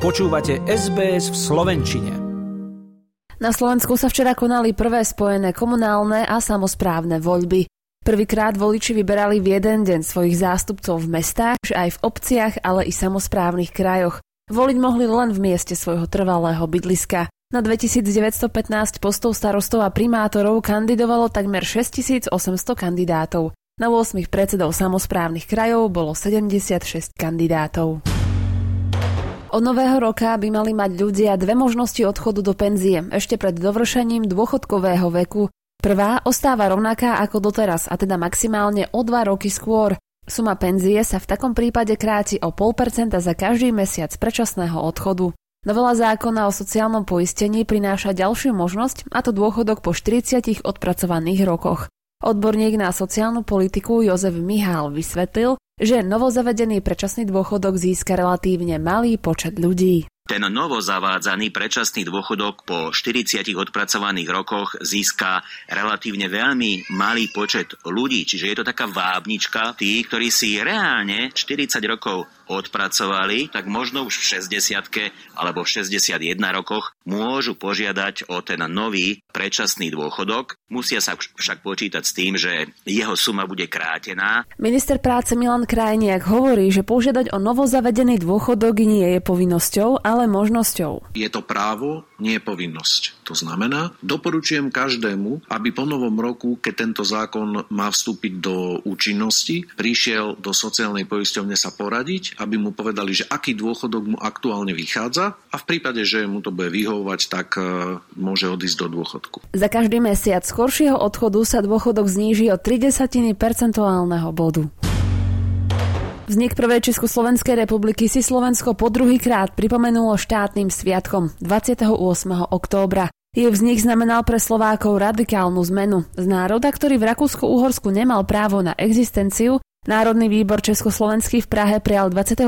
Počúvate SBS v Slovenčine. Na Slovensku sa včera konali prvé spojené komunálne a samozprávne voľby. Prvýkrát voliči vyberali v jeden deň svojich zástupcov v mestách, aj v obciach, ale i samozprávnych krajoch. Voliť mohli len v mieste svojho trvalého bydliska. Na 2915 postov starostov a primátorov kandidovalo takmer 6800 kandidátov. Na 8 predsedov samozprávnych krajov bolo 76 kandidátov. Od nového roka by mali mať ľudia dve možnosti odchodu do penzie ešte pred dovršením dôchodkového veku. Prvá ostáva rovnaká ako doteraz, a teda maximálne o dva roky skôr. Suma penzie sa v takom prípade kráti o 0,5% za každý mesiac predčasného odchodu. Novela zákona o sociálnom poistení prináša ďalšiu možnosť, a to dôchodok po 40 odpracovaných rokoch. Odborník na sociálnu politiku Jozef Mihál vysvetlil, že novozavedený predčasný dôchodok získa relatívne malý počet ľudí. Ten novozavádzaný predčasný dôchodok po 40 odpracovaných rokoch získa relatívne veľmi malý počet ľudí. Čiže je to taká vábnička. Tí, ktorí si reálne 40 rokov odpracovali, tak možno už v 60 alebo v 61 rokoch môžu požiadať o ten nový predčasný dôchodok. Musia sa však počítať s tým, že jeho suma bude krátená. Minister práce Milan Krajniak hovorí, že požiadať o novozavedený dôchodok nie je povinnosťou, ale ale možnosťou. Je to právo, nie je povinnosť. To znamená, doporučujem každému, aby po novom roku, keď tento zákon má vstúpiť do účinnosti, prišiel do sociálnej poisťovne sa poradiť, aby mu povedali, že aký dôchodok mu aktuálne vychádza a v prípade, že mu to bude vyhovovať, tak e, môže odísť do dôchodku. Za každý mesiac skoršieho odchodu sa dôchodok zníži o 30 percentuálneho bodu. Vznik prvej Československej republiky si Slovensko po druhýkrát pripomenulo štátnym sviatkom 28. októbra. Jej vznik znamenal pre Slovákov radikálnu zmenu. Z národa, ktorý v Rakúsku-Uhorsku nemal právo na existenciu, Národný výbor Československý v Prahe prijal 28.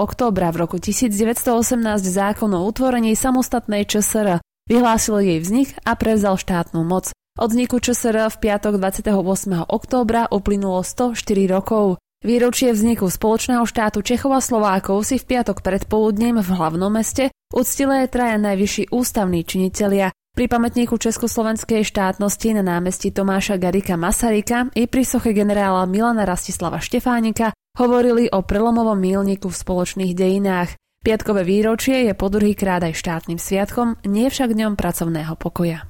októbra v roku 1918 zákon o utvorení samostatnej ČSR, vyhlásil jej vznik a prevzal štátnu moc. Od vzniku ČSR v piatok 28. októbra uplynulo 104 rokov. Výročie vzniku spoločného štátu Čechov a Slovákov si v piatok predpoludnem v hlavnom meste uctili aj traja najvyšší ústavní činitelia. Pri pamätníku Československej štátnosti na námestí Tomáša Garika Masaryka i pri soche generála Milana Rastislava Štefánika hovorili o prelomovom mílniku v spoločných dejinách. Piatkové výročie je po druhýkrát aj štátnym sviatkom, nie však dňom pracovného pokoja.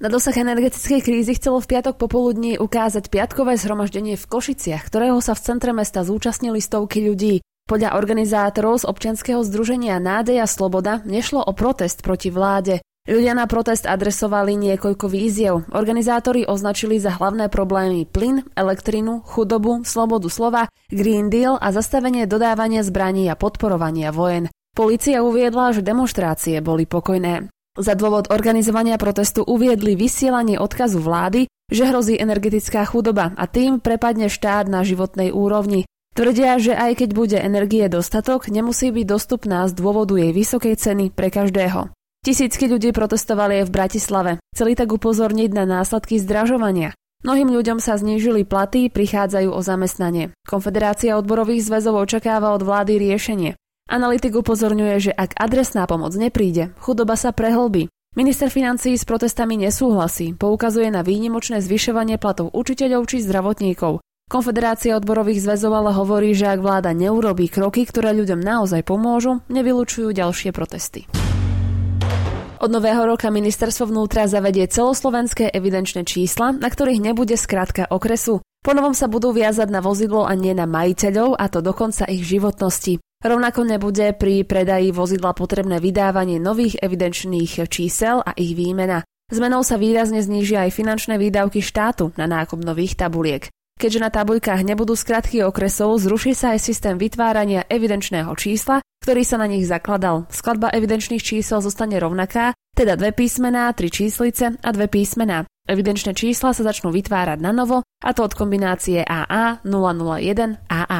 Na dosah energetickej krízy chcelo v piatok popoludní ukázať piatkové zhromaždenie v Košiciach, ktorého sa v centre mesta zúčastnili stovky ľudí. Podľa organizátorov z občianskeho združenia Nádej a Sloboda nešlo o protest proti vláde. Ľudia na protest adresovali niekoľko víziev. Organizátori označili za hlavné problémy plyn, elektrinu, chudobu, slobodu slova, Green Deal a zastavenie dodávania zbraní a podporovania vojen. Polícia uviedla, že demonstrácie boli pokojné. Za dôvod organizovania protestu uviedli vysielanie odkazu vlády, že hrozí energetická chudoba a tým prepadne štát na životnej úrovni. Tvrdia, že aj keď bude energie dostatok, nemusí byť dostupná z dôvodu jej vysokej ceny pre každého. Tisícky ľudí protestovali aj v Bratislave. Chceli tak upozorniť na následky zdražovania. Mnohým ľuďom sa znížili platy, prichádzajú o zamestnanie. Konfederácia odborových zväzov očakáva od vlády riešenie. Analytik upozorňuje, že ak adresná pomoc nepríde, chudoba sa prehlbí. Minister financií s protestami nesúhlasí, poukazuje na výnimočné zvyšovanie platov učiteľov či zdravotníkov. Konfederácia odborových zväzov ale hovorí, že ak vláda neurobí kroky, ktoré ľuďom naozaj pomôžu, nevylučujú ďalšie protesty. Od nového roka ministerstvo vnútra zavedie celoslovenské evidenčné čísla, na ktorých nebude skratka okresu. Ponovom sa budú viazať na vozidlo a nie na majiteľov, a to dokonca ich životnosti. Rovnako nebude pri predaji vozidla potrebné vydávanie nových evidenčných čísel a ich výmena. Zmenou sa výrazne znížia aj finančné výdavky štátu na nákup nových tabuliek. Keďže na tabuľkách nebudú skratky okresov, zruší sa aj systém vytvárania evidenčného čísla, ktorý sa na nich zakladal. Skladba evidenčných čísel zostane rovnaká, teda dve písmená, tri číslice a dve písmená. Evidenčné čísla sa začnú vytvárať na novo, a to od kombinácie AA 001 AA.